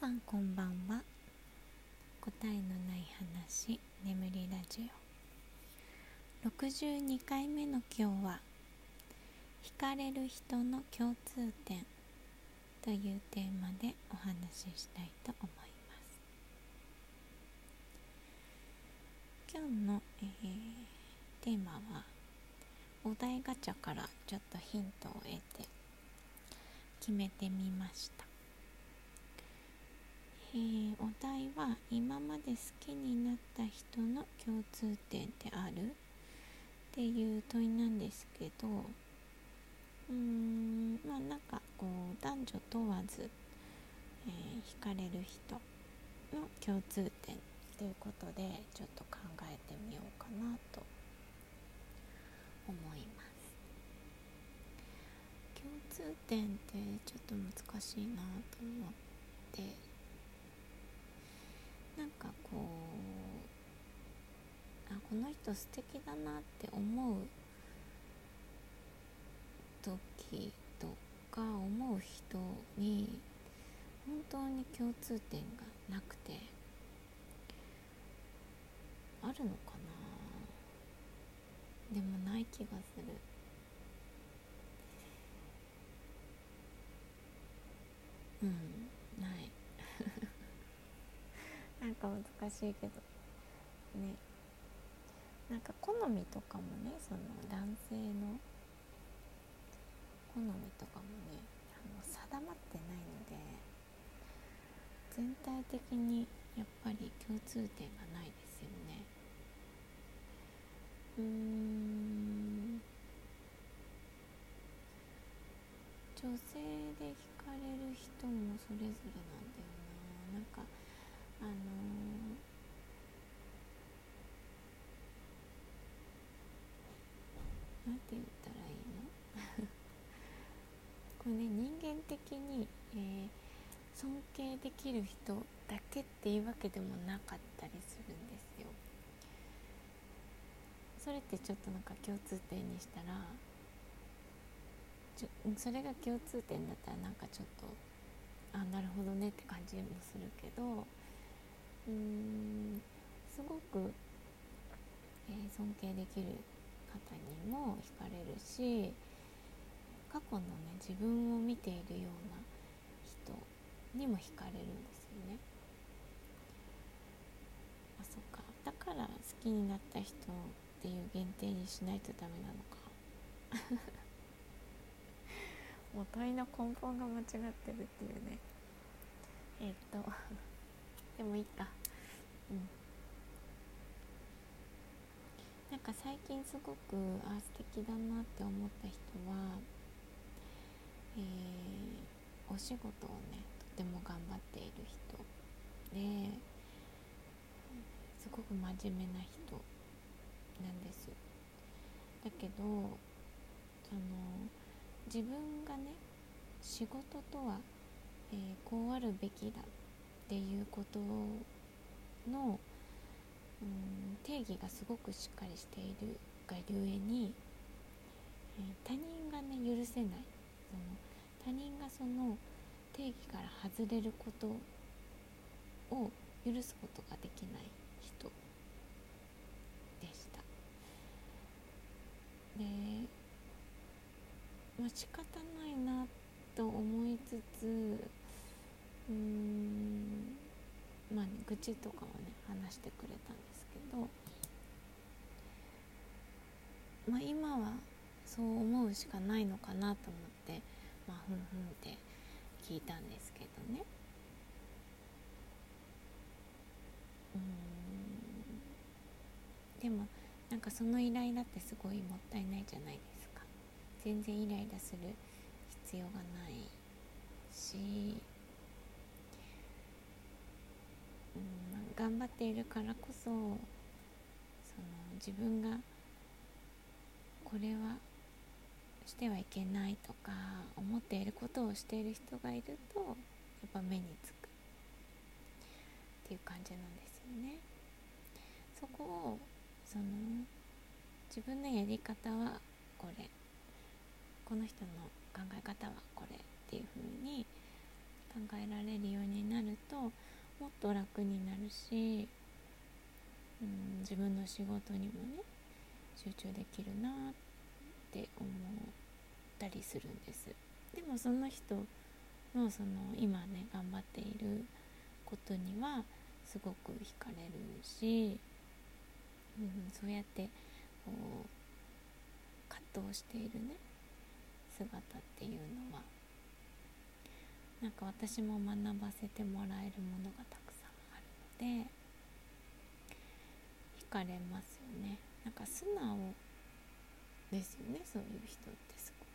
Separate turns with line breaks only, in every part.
さんこんばんは。答えのない話眠りラジオ。62回目の今日は惹かれる人の共通点というテーマでお話ししたいと思います。今日の、えー、テーマはお題ガチャからちょっとヒントを得て決めてみました。えー、お題は今まで好きになった人の共通点ってある？っていう問いなんですけどうーんまあなんかこう男女問わず、えー、惹かれる人の共通点ということでちょっと考えてみようかなと思います。共通点ってちょっと難しいなと思ってなんかこうあこの人素敵だなって思う時とか思う人に本当に共通点がなくてあるのかな？でもない気がする。うんないなんか難しいけど。ね。なんか好みとかもねその男性の。好みとかもねあの定まってないので。全体的にやっぱり共通点がないですよね。うーん。女性で惹かれる人もそれぞれなんだよな。なんかあのー、なんて言ったらいいの？これね人間的に、えー、尊敬できる人だけっていうわけでもなかったりするんですよ。それってちょっとなんか共通点にしたらちょそれが共通点だったらなんかちょっとあなるほどねって感じもするけどうんすごく、えー、尊敬できる方にも惹かれるし過去のね自分を見ているような人にも惹かれるんですよね。あそっかだから好きになった人っていう限定にしないとダメなのか。もう問いの根本が間違ってるっていうねえっ、と でもいいか。うん。なんか最近すごくあ素敵だなって思った人は、えー、お仕事をねとても頑張っている人。ですごく真面目な人なんです。だけどその自分がね仕事とは、えー、こうあるべきだ。っっていうことの、うん、定義がすごくしっかりしているがゆえに、えー、他人がね許せない。その他人がその定義から外れることを許すことができない人でした。でまあ仕方ないなと思いつつうん。まあ、ね、愚痴とかをね話してくれたんですけど、まあ、今はそう思うしかないのかなと思ってまあふんふんって聞いたんですけどね。うん。でもなんかそのイライラってすごいもったいないじゃないですか。全然イライラする必要がないしうん頑張っているからこそその自分がこれはしてはいけないとか思っていることをしている人がいるとやっぱ目につくっていう感じなんですよね。そこをその自分のやり方はこれこの人の考え方はこれっていうふうに考えられるようになるともっと楽になるし、うん、自分の仕事にもね集中できるなって思ったりするんです。でもその人のその今ね頑張っていることにはすごく惹かれるし、うん、そうやってこう葛藤しているね姿っていうのはなんか私も学ばせてもらえるものがたくさんあるので惹かれますよねなんか素直ですよねそういう人ってすごく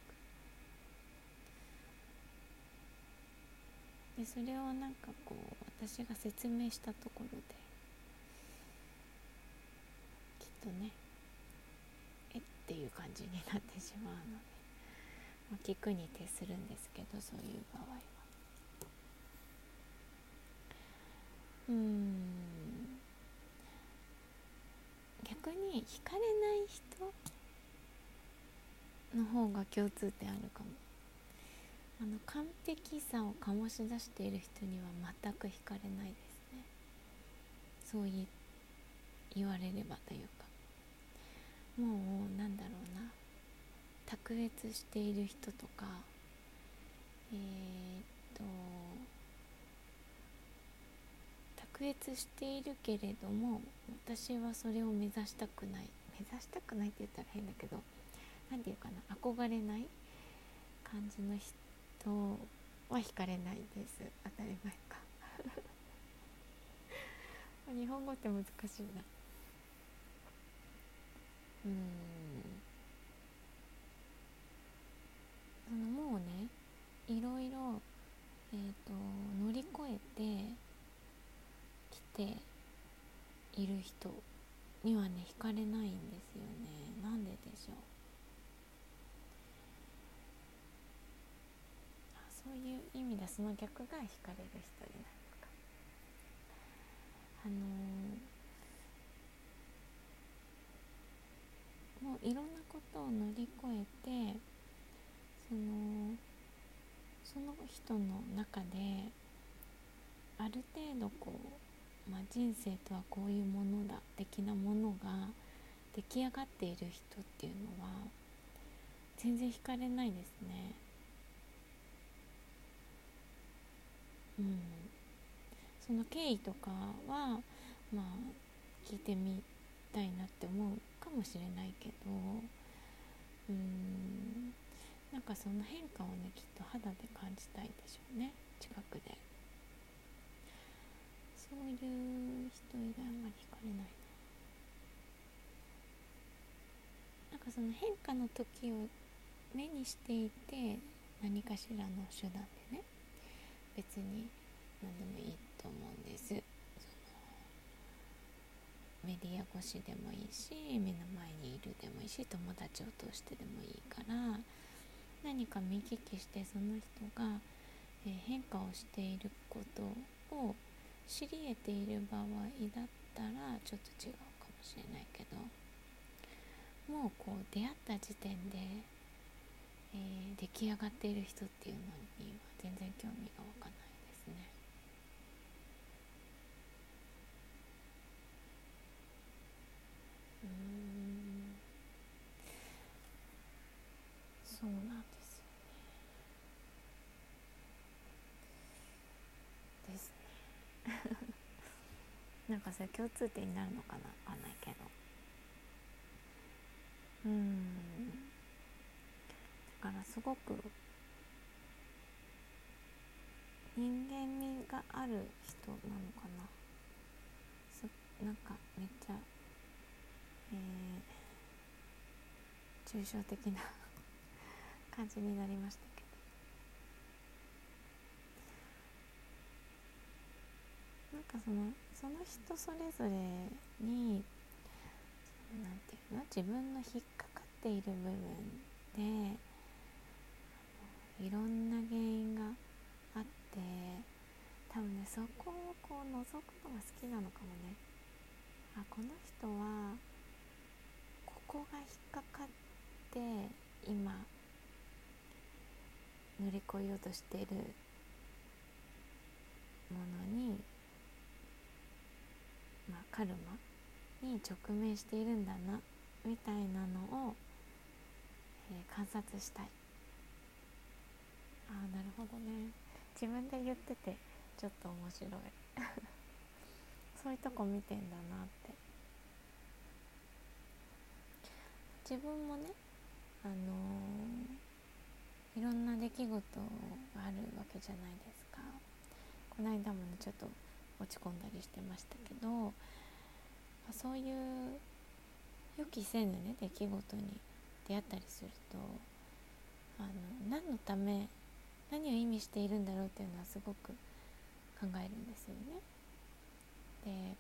でそれをなんかこう私が説明したところできっとねえっていう感じになってしまうので、まあ、聞くに徹するんですけどそういう場合は。うん。逆に惹かれない人の方が共通点あるかも。あの完璧さを醸し出している人には全く惹かれないですね。そう言われればというか。もうなんだろうな。卓越している人とかえー、っと越しているけれども私はそれを目指したくない。目指したくないって言ったら変だけど何て言うかな憧れない感じの人は惹かれないです。当たり前か。日本語って難しいな。うん。そのもうねいろいろえーと乗り越えてている人にはね惹かれないんですよね。なんででしょう。あそういう意味でその逆が惹かれる人になるのか。あのー、もういろんなことを乗り越えてそのその人の中である程度こうまあ、人生とはこういうものだ的なものが出来上がっている人っていうのは全然惹かれないですね。うん、その経緯とかはまあ聞いてみたいなって思うかもしれないけどうんなんかその変化をねきっと肌で感じたいでしょうね近くで。そういう人以外あんまり惹かれないななんかその変化の時を目にしていて何かしらの手段でね別に何でもいいと思うんです。メディア越しでもいいし目の前にいるでもいいし友達を通してでもいいから何か見聞きしてその人が、え、変化をしていることを知り得ている場合だったらちょっと違うかもしれないけどもうこう出会った時点で、えー、出来上がっている人っていうのには全然興味が湧かないですね。うんそうなんですなんかそれ共通点になるのかなわかんないけど。うん。だからすごく人間味がある人なのかな。すなんかめっちゃえー、抽象的な 感じになりましたなんかそのその人それぞれに何て言うの自分の引っかかっている部分でいろんな原因があって多分ねそこをこう覗くのが好きなのかもね。あこの人はここが引っかかって今乗り越えようとしているものに、まあ、カルマに直面しているんだなみたいなのを、えー、観察したい。ああなるほどね。自分で言っててちょっと面白い。そういうとこ見てんだなって。自分もねあのー、いろんな出来事があるわけじゃないですか。この間もねちょっと落ち込んだりしてましたけどそういう予期せぬね出来事に出会ったりするとあの何のため何を意味しているんだろうっていうのはすごく考えるんですよね。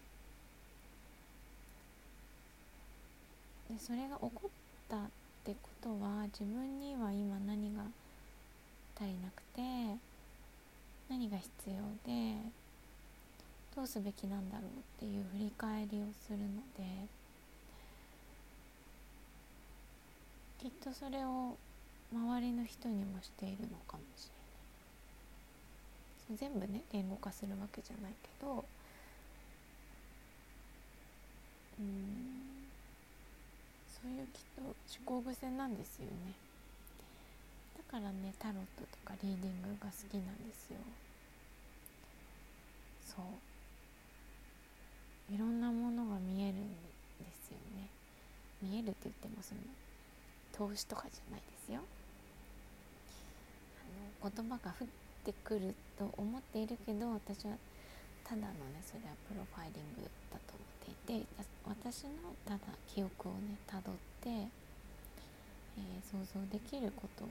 ででそれが起こったってことは自分には今何が足りなくて何が必要でどうすべきなんだろうっていう振り返りをするのできっとそれを周りの人にもしているのかもしれない。全部ね言語化するわけじゃないけどうんそういうきっと思考癖なんですよね。だからねタロットとかリーディングが好きなんですよ。そう。いろんなものが見えるんですよね。見えるって言ってもその投資とかじゃないですよ。あの言葉が降ってくると思っているけど私はただのねそれはプロファイリングだと思っていて私のただ記憶をねたどって、えー、想像できることを